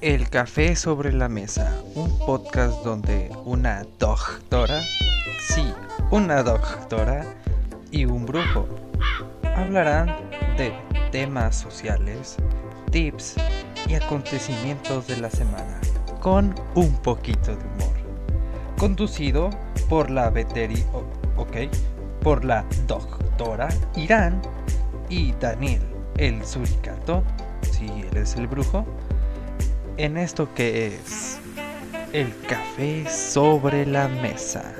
El Café sobre la Mesa, un podcast donde una doctora, sí, una doctora y un brujo hablarán de temas sociales, tips y acontecimientos de la semana, con un poquito de humor. Conducido por la veteri, ok, por la doctora Irán y Daniel, el suricato, si eres el brujo, en esto que es el café sobre la mesa.